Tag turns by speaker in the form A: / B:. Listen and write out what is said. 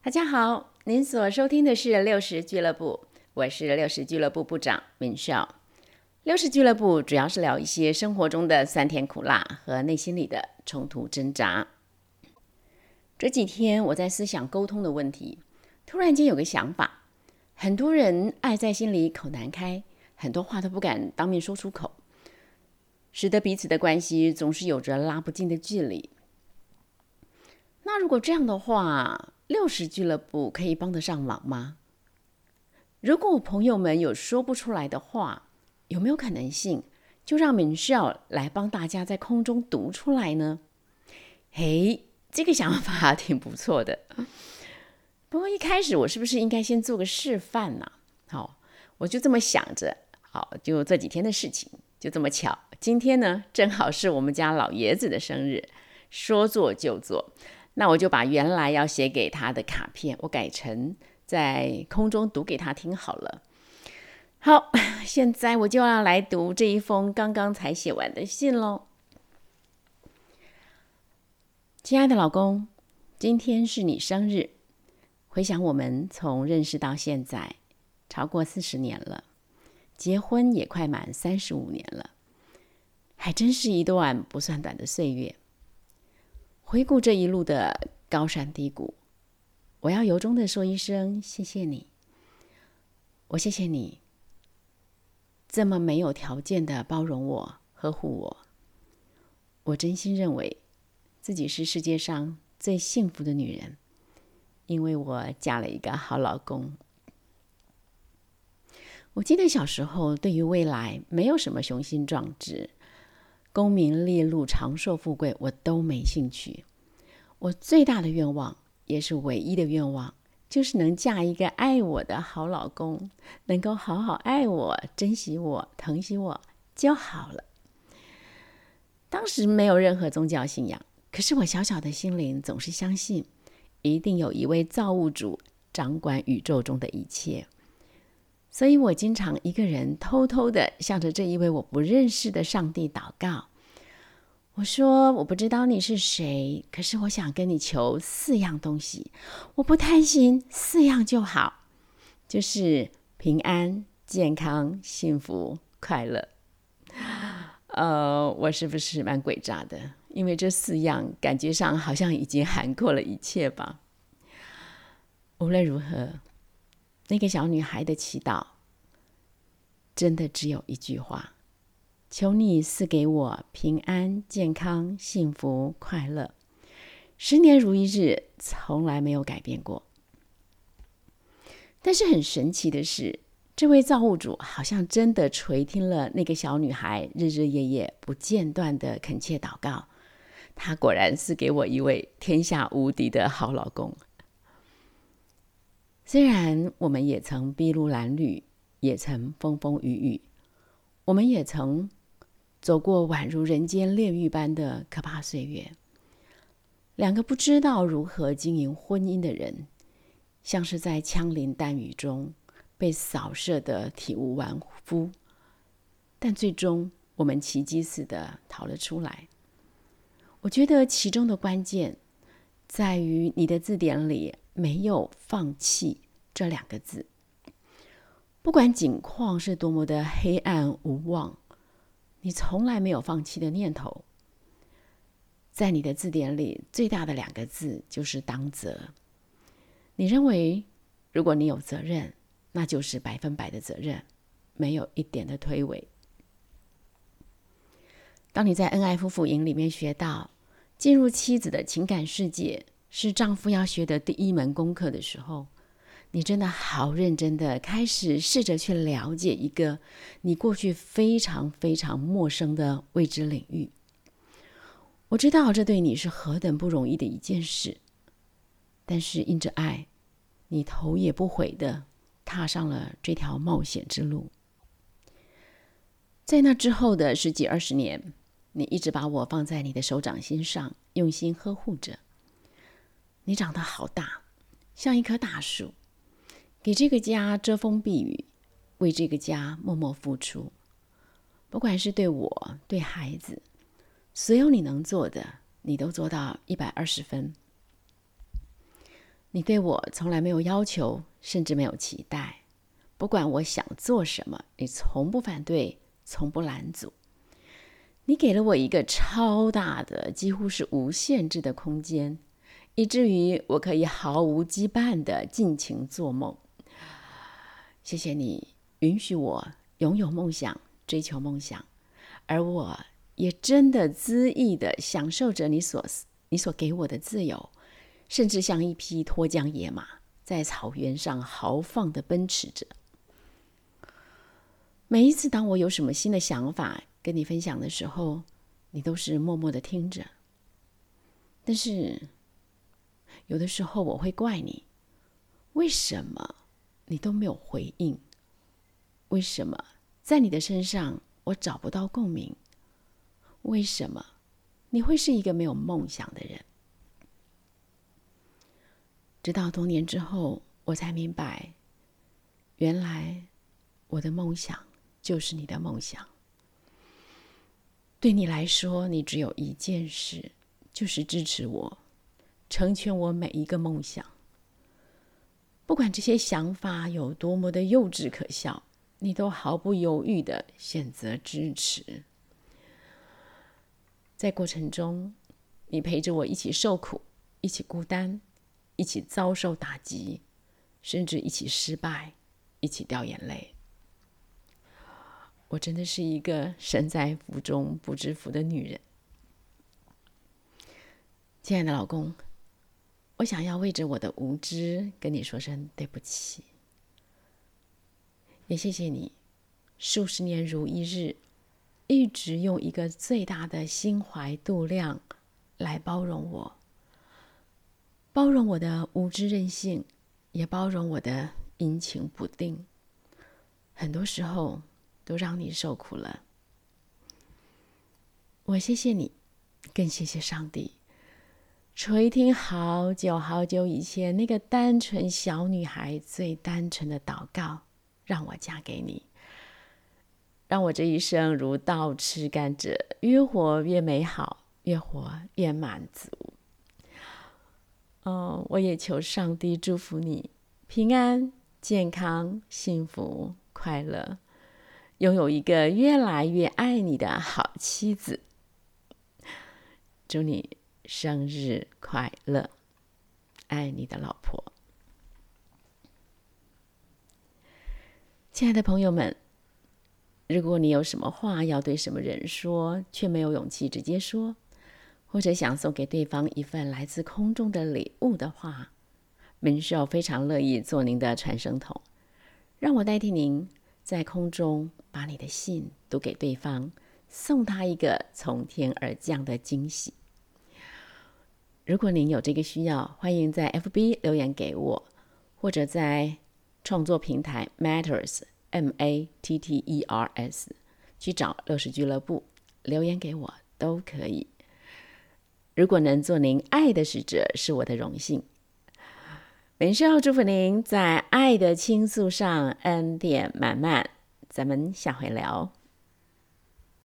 A: 大家好，您所收听的是六十俱乐部，我是六十俱乐部部长明少。六十俱乐部主要是聊一些生活中的酸甜苦辣和内心里的冲突挣扎。这几天我在思想沟通的问题，突然间有个想法：很多人爱在心里口难开，很多话都不敢当面说出口，使得彼此的关系总是有着拉不近的距离。那如果这样的话，六十俱乐部可以帮得上忙吗？如果我朋友们有说不出来的话，有没有可能性就让明孝来帮大家在空中读出来呢？嘿。这个想法挺不错的，不过一开始我是不是应该先做个示范呢？好，我就这么想着。好，就这几天的事情，就这么巧，今天呢正好是我们家老爷子的生日，说做就做。那我就把原来要写给他的卡片，我改成在空中读给他听好了。好，现在我就要来读这一封刚刚才写完的信喽。亲爱的老公，今天是你生日。回想我们从认识到现在，超过四十年了，结婚也快满三十五年了，还真是一段不算短的岁月。回顾这一路的高山低谷，我要由衷的说一声谢谢你。我谢谢你这么没有条件的包容我、呵护我。我真心认为。自己是世界上最幸福的女人，因为我嫁了一个好老公。我记得小时候，对于未来没有什么雄心壮志，功名利禄、长寿富贵，我都没兴趣。我最大的愿望，也是唯一的愿望，就是能嫁一个爱我的好老公，能够好好爱我、珍惜我、疼惜我就好了。当时没有任何宗教信仰。可是我小小的心灵总是相信，一定有一位造物主掌管宇宙中的一切，所以我经常一个人偷偷的向着这一位我不认识的上帝祷告。我说：“我不知道你是谁，可是我想跟你求四样东西，我不贪心，四样就好，就是平安、健康、幸福、快乐。”呃，我是不是蛮诡诈的？因为这四样感觉上好像已经涵括了一切吧。无论如何，那个小女孩的祈祷真的只有一句话：求你赐给我平安、健康、幸福、快乐，十年如一日，从来没有改变过。但是很神奇的是，这位造物主好像真的垂听了那个小女孩日日夜夜不间断的恳切祷告。他果然是给我一位天下无敌的好老公。虽然我们也曾筚路蓝缕，也曾风风雨雨，我们也曾走过宛如人间炼狱般的可怕岁月。两个不知道如何经营婚姻的人，像是在枪林弹雨中被扫射的体无完肤，但最终我们奇迹似的逃了出来。我觉得其中的关键在于你的字典里没有“放弃”这两个字。不管境况是多么的黑暗无望，你从来没有放弃的念头。在你的字典里，最大的两个字就是“当责”。你认为，如果你有责任，那就是百分百的责任，没有一点的推诿。当你在恩爱夫妇营里面学到进入妻子的情感世界是丈夫要学的第一门功课的时候，你真的好认真的开始试着去了解一个你过去非常非常陌生的未知领域。我知道这对你是何等不容易的一件事，但是因着爱，你头也不回的踏上了这条冒险之路。在那之后的十几二十年。你一直把我放在你的手掌心上，用心呵护着。你长得好大，像一棵大树，给这个家遮风避雨，为这个家默默付出。不管是对我、对孩子，所有你能做的，你都做到一百二十分。你对我从来没有要求，甚至没有期待。不管我想做什么，你从不反对，从不拦阻。你给了我一个超大的，几乎是无限制的空间，以至于我可以毫无羁绊的尽情做梦。谢谢你允许我拥有梦想，追求梦想，而我也真的恣意的享受着你所你所给我的自由，甚至像一匹脱缰野马，在草原上豪放的奔驰着。每一次当我有什么新的想法跟你分享的时候，你都是默默的听着。但是有的时候我会怪你，为什么你都没有回应？为什么在你的身上我找不到共鸣？为什么你会是一个没有梦想的人？直到多年之后，我才明白，原来我的梦想。就是你的梦想。对你来说，你只有一件事，就是支持我，成全我每一个梦想。不管这些想法有多么的幼稚可笑，你都毫不犹豫的选择支持。在过程中，你陪着我一起受苦，一起孤单，一起遭受打击，甚至一起失败，一起掉眼泪。我真的是一个身在福中不知福的女人，亲爱的老公，我想要为着我的无知跟你说声对不起，也谢谢你数十年如一日，一直用一个最大的心怀度量来包容我，包容我的无知任性，也包容我的阴晴不定，很多时候。都让你受苦了，我谢谢你，更谢谢上帝，垂听好久好久以前那个单纯小女孩最单纯的祷告，让我嫁给你，让我这一生如倒吃甘蔗，越活越美好，越活越满足。哦，我也求上帝祝福你平安、健康、幸福、快乐。拥有一个越来越爱你的好妻子，祝你生日快乐！爱你的老婆，亲爱的朋友们，如果你有什么话要对什么人说，却没有勇气直接说，或者想送给对方一份来自空中的礼物的话，明少非常乐意做您的传声筒，让我代替您。在空中把你的信读给对方，送他一个从天而降的惊喜。如果您有这个需要，欢迎在 FB 留言给我，或者在创作平台 Matters M A T T E R S 去找乐视俱乐部留言给我都可以。如果能做您爱的使者，是我的荣幸。本身要祝福您在爱的倾诉上恩典满满，咱们下回聊。